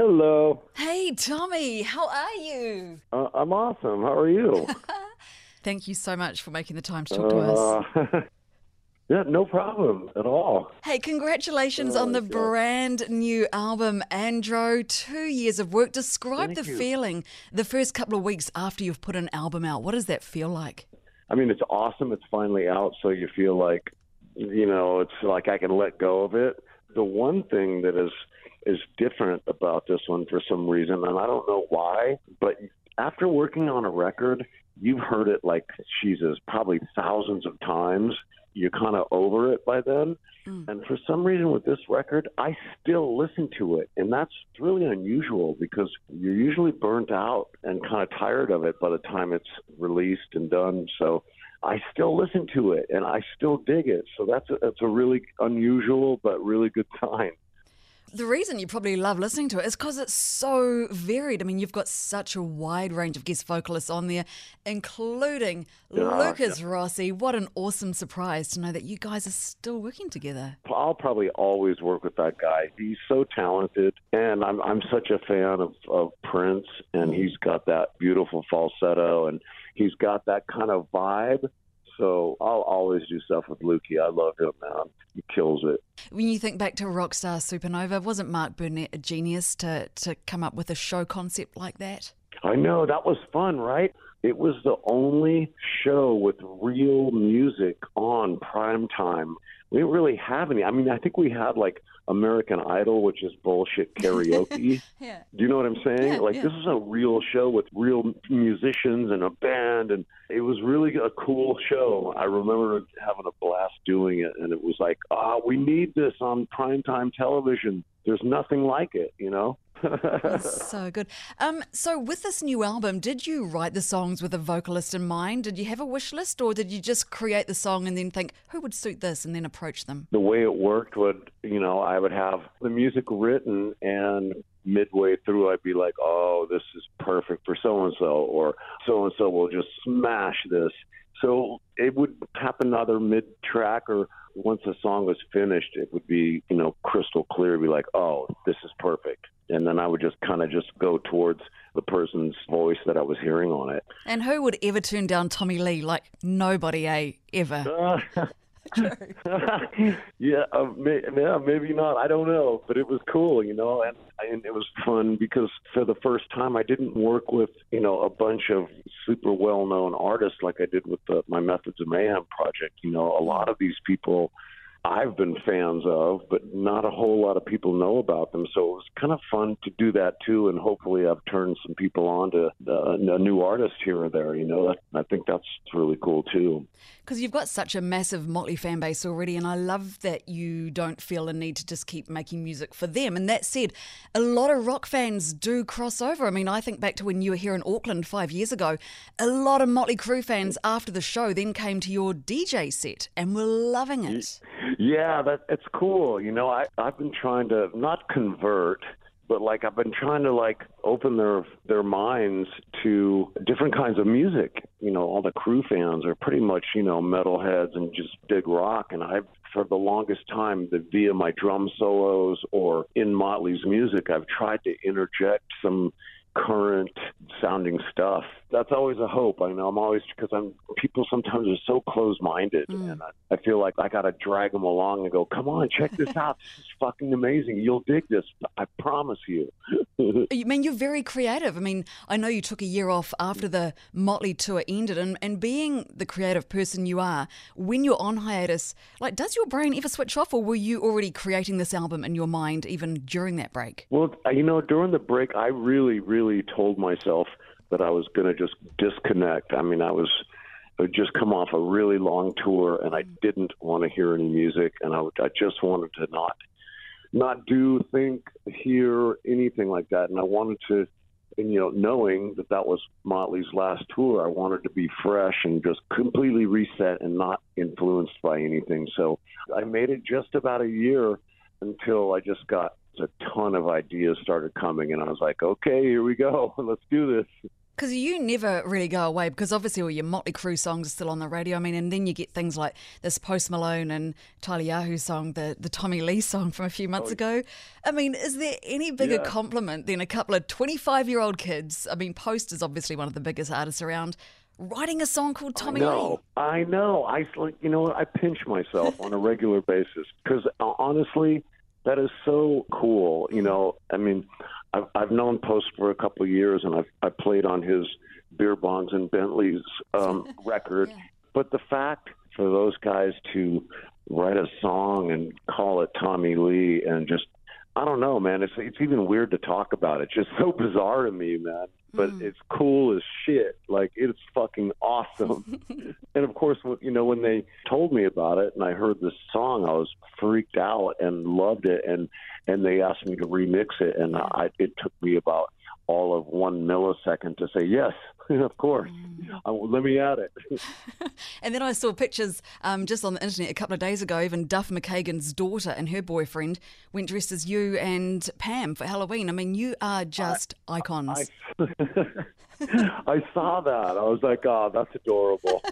Hello. Hey, Tommy, how are you? Uh, I'm awesome. How are you? Thank you so much for making the time to talk to us. Uh, yeah, no problem at all. Hey, congratulations on the God. brand new album, Andro. Two years of work. Describe Thank the you. feeling the first couple of weeks after you've put an album out. What does that feel like? I mean, it's awesome. It's finally out, so you feel like, you know, it's like I can let go of it. The one thing that is is different about this one for some reason, and I don't know why, but after working on a record, you've heard it like Jesus, probably thousands of times. You're kind of over it by then. Hmm. And for some reason with this record, I still listen to it. And that's really unusual because you're usually burnt out and kind of tired of it by the time it's released and done. So I still listen to it and I still dig it. So that's a, that's a really unusual but really good sign. The reason you probably love listening to it is because it's so varied. I mean, you've got such a wide range of guest vocalists on there, including Yeah, Lucas Rossi. What an awesome surprise to know that you guys are still working together. I'll probably always work with that guy. He's so talented, and I'm I'm such a fan of of Prince, and mm. he's got that beautiful falsetto, and he's got that kind of vibe. So I'll always do stuff with Lukey. I love him, man. He kills it. When you think back to Rockstar Supernova, wasn't Mark Burnett a genius to, to come up with a show concept like that? I know that was fun, right? It was the only show with real music on prime time. We didn't really have any. I mean, I think we had like American Idol, which is bullshit karaoke. Yeah. Do you know what I'm saying? Yeah, like yeah. this is a real show with real musicians and a band, and it was really a cool show. I remember having a blast doing it, and it was like, ah, we need this on primetime television. There's nothing like it, you know. So good. Um, so with this new album, did you write the songs with a vocalist in mind? Did you have a wish list, or did you just create the song and then think who would suit this, and then approach them? the way it worked would, you know, I would have the music written and midway through I'd be like, "Oh, this is perfect for so and so," or "So and so will just smash this." So it would happen either mid track or once the song was finished, it would be, you know, crystal clear. Be like, "Oh, this is perfect," and then I would just kind of just go towards the person's voice that I was hearing on it. And who would ever turn down Tommy Lee? Like nobody, eh? Ever. yeah, uh, may, yeah, maybe not. I don't know, but it was cool, you know, and and it was fun because for the first time I didn't work with you know a bunch of super well known artists like I did with the, my Methods of Mayhem project. You know, a lot of these people I've been fans of, but not a whole lot of people know about them. So it was kind of fun to do that too, and hopefully I've turned some people on to uh, a new artist here or there. You know, I think that's really cool too. Because you've got such a massive Motley fan base already, and I love that you don't feel a need to just keep making music for them. And that said, a lot of rock fans do cross over. I mean, I think back to when you were here in Auckland five years ago. A lot of Motley Crue fans after the show then came to your DJ set and were loving it. Yeah, that it's cool. You know, I I've been trying to not convert, but like I've been trying to like open their their minds to different kinds of music. You know, all the Crue fans are pretty much you know metalheads and just dig rock, and I've for the longest time that via my drum solos or in Motley's music, I've tried to interject some current sounding stuff. That's always a hope. I know I'm always because I'm people sometimes are so close minded, hmm. and I, I feel like I got to drag them along and go, "Come on, check this out. This is fucking amazing. You'll dig this. I promise you." I mean, you're very creative. I mean, I know you took a year off after the Motley tour ended, and, and being the creative person you are, when you're on hiatus, like, does your brain ever switch off, or were you already creating this album in your mind even during that break? Well, you know, during the break, I really, really told myself that I was going to just disconnect. I mean, I was I had just come off a really long tour, and I didn't want to hear any music, and I, I just wanted to not not do, think, hear anything like that, and I wanted to. And you know, knowing that that was Motley's last tour, I wanted to be fresh and just completely reset and not influenced by anything. So I made it just about a year until I just got a ton of ideas started coming, and I was like, okay, here we go, let's do this. Because you never really go away because obviously all your Motley Crue songs are still on the radio. I mean, and then you get things like this Post Malone and Tyla Yaweh song, the, the Tommy Lee song from a few months oh, ago. I mean, is there any bigger yeah. compliment than a couple of 25 year old kids? I mean, Post is obviously one of the biggest artists around writing a song called Tommy I know, Lee. I know. I you know I pinch myself on a regular basis because uh, honestly, that is so cool. You know, I mean, I've I've known Post for a couple of years, and I've I played on his Beerbongs and Bentleys um, record. yeah. But the fact for those guys to write a song and call it Tommy Lee and just I don't know, man. It's it's even weird to talk about. It's just so bizarre to me, man. But mm. it's cool as shit. Like it's fucking awesome. You know, when they told me about it and I heard this song, I was freaked out and loved it. And and they asked me to remix it, and I it took me about all of one millisecond to say yes, of course. Mm. Uh, let me add it. and then I saw pictures um, just on the internet a couple of days ago. Even Duff McKagan's daughter and her boyfriend went dressed as you and Pam for Halloween. I mean, you are just I, icons. I, I saw that. I was like, oh, that's adorable.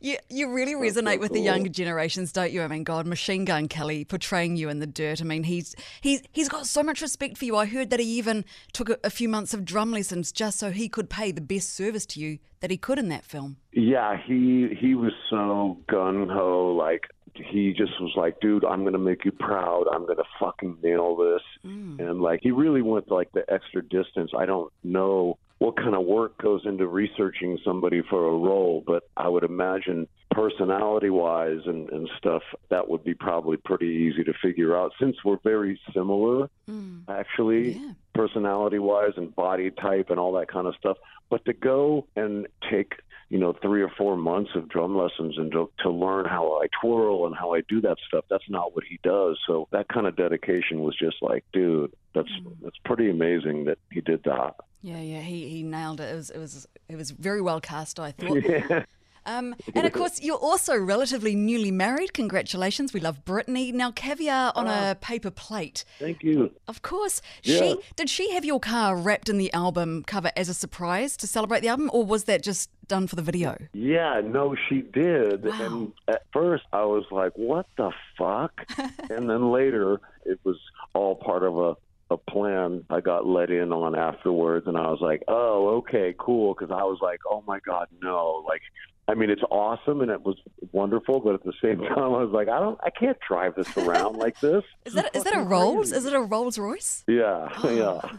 You you really resonate so with the younger generations, don't you? I mean, God, Machine Gun Kelly portraying you in the dirt. I mean, he's he's he's got so much respect for you. I heard that he even took a, a few months of drum lessons just so he could pay the best service to you that he could in that film. Yeah, he he was so gun ho, like he just was like, dude, I'm gonna make you proud. I'm gonna fucking nail this. Mm. And like he really went like the extra distance. I don't know what kind of work goes into researching somebody for a role, but I would imagine personality wise and, and stuff, that would be probably pretty easy to figure out since we're very similar, mm. actually, yeah. personality wise and body type and all that kind of stuff. But to go and take you know, three or four months of drum lessons and to, to learn how I twirl and how I do that stuff. That's not what he does. So that kind of dedication was just like, dude, that's mm. that's pretty amazing that he did that. Yeah, yeah, he, he nailed it. It was it was it was very well cast. I thought. Yeah. Um, and of course, you're also relatively newly married. Congratulations. We love Brittany. Now, caviar on a ah. paper plate. Thank you. Of course. Yeah. She Did she have your car wrapped in the album cover as a surprise to celebrate the album, or was that just done for the video? Yeah, no, she did. Wow. And at first, I was like, what the fuck? and then later, it was all part of a a plan I got let in on afterwards, and I was like, "Oh, okay, cool." Because I was like, "Oh my god, no!" Like I mean, it's awesome and it was wonderful, but at the same time, I was like, I don't, I can't drive this around like this. is that is that a Rolls? Is it a Rolls Royce? Yeah, oh.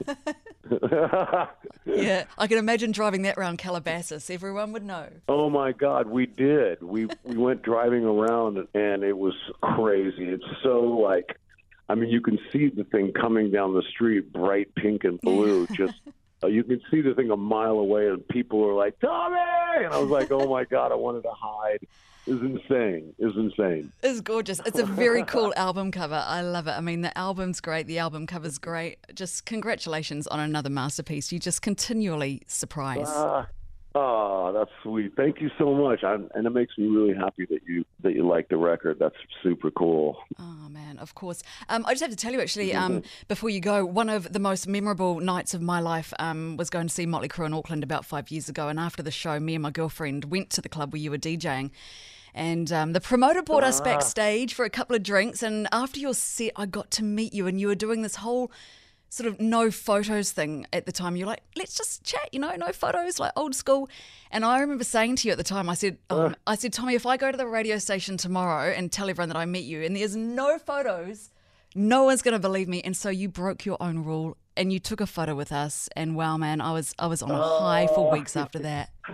yeah, yeah. I can imagine driving that around Calabasas. Everyone would know. Oh my God, we did. We we went driving around and it was crazy. It's so like, I mean, you can see the thing coming down the street, bright pink and blue, just uh, you can see the thing a mile away, and people are like, Tommy! And I was like, oh my God, I wanted to hide. Was insane. Was insane. It's gorgeous. It's a very cool album cover. I love it. I mean, the album's great. The album cover's great. Just congratulations on another masterpiece. You just continually surprise. Uh, Oh, that's sweet. Thank you so much. I'm, and it makes me really happy that you that you like the record. That's super cool. Oh man, of course. Um, I just have to tell you actually, um, before you go, one of the most memorable nights of my life um, was going to see Motley Crue in Auckland about five years ago. And after the show, me and my girlfriend went to the club where you were DJing. And um, the promoter brought us ah. backstage for a couple of drinks. And after your set, I got to meet you, and you were doing this whole sort of no photos thing at the time. You're like, let's just chat, you know, no photos, like old school. And I remember saying to you at the time, I said, um, I said, Tommy, if I go to the radio station tomorrow and tell everyone that I met you and there's no photos, no one's going to believe me. And so you broke your own rule and you took a photo with us. And wow, man, I was I was on a high for oh. weeks after that.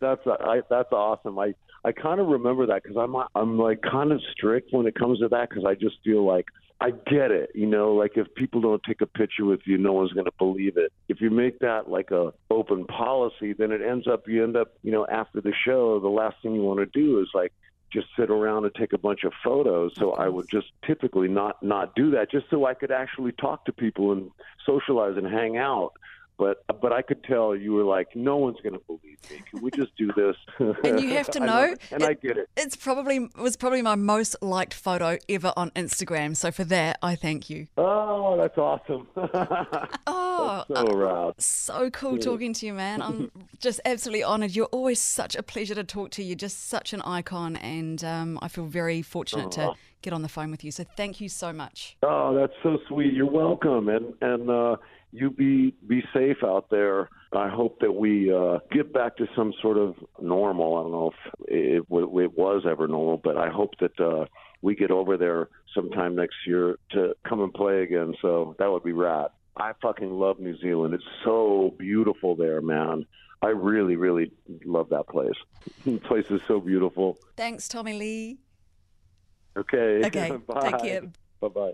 that's I, that's awesome. I I kind of remember that because I'm I'm like kind of strict when it comes to that because I just feel like I get it. You know, like if people don't take a picture with you, no one's going to believe it. If you make that like a open policy, then it ends up you end up you know after the show, the last thing you want to do is like just sit around and take a bunch of photos. So I would just typically not not do that, just so I could actually talk to people and socialize and hang out. But but I could tell you were like, no one's going to believe me. Can we just do this? And you have to know, and it, I get it. It's probably it was probably my most liked photo ever on Instagram. So for that, I thank you. Oh, that's awesome. oh, That's so rad. so cool talking to you, man. I'm just absolutely honoured. You're always such a pleasure to talk to. You're just such an icon, and um, I feel very fortunate to get on the phone with you. So thank you so much. Oh, that's so sweet. You're welcome, and and uh, you be be safe out there. I hope that we uh, get back to some sort of normal. I don't know if it, it it was ever normal, but I hope that uh, we get over there sometime next year to come and play again. So that would be rad. I fucking love New Zealand. It's so beautiful there, man. I really, really love that place. the place is so beautiful. Thanks, Tommy Lee. Okay. Okay, Bye. take care. Bye bye.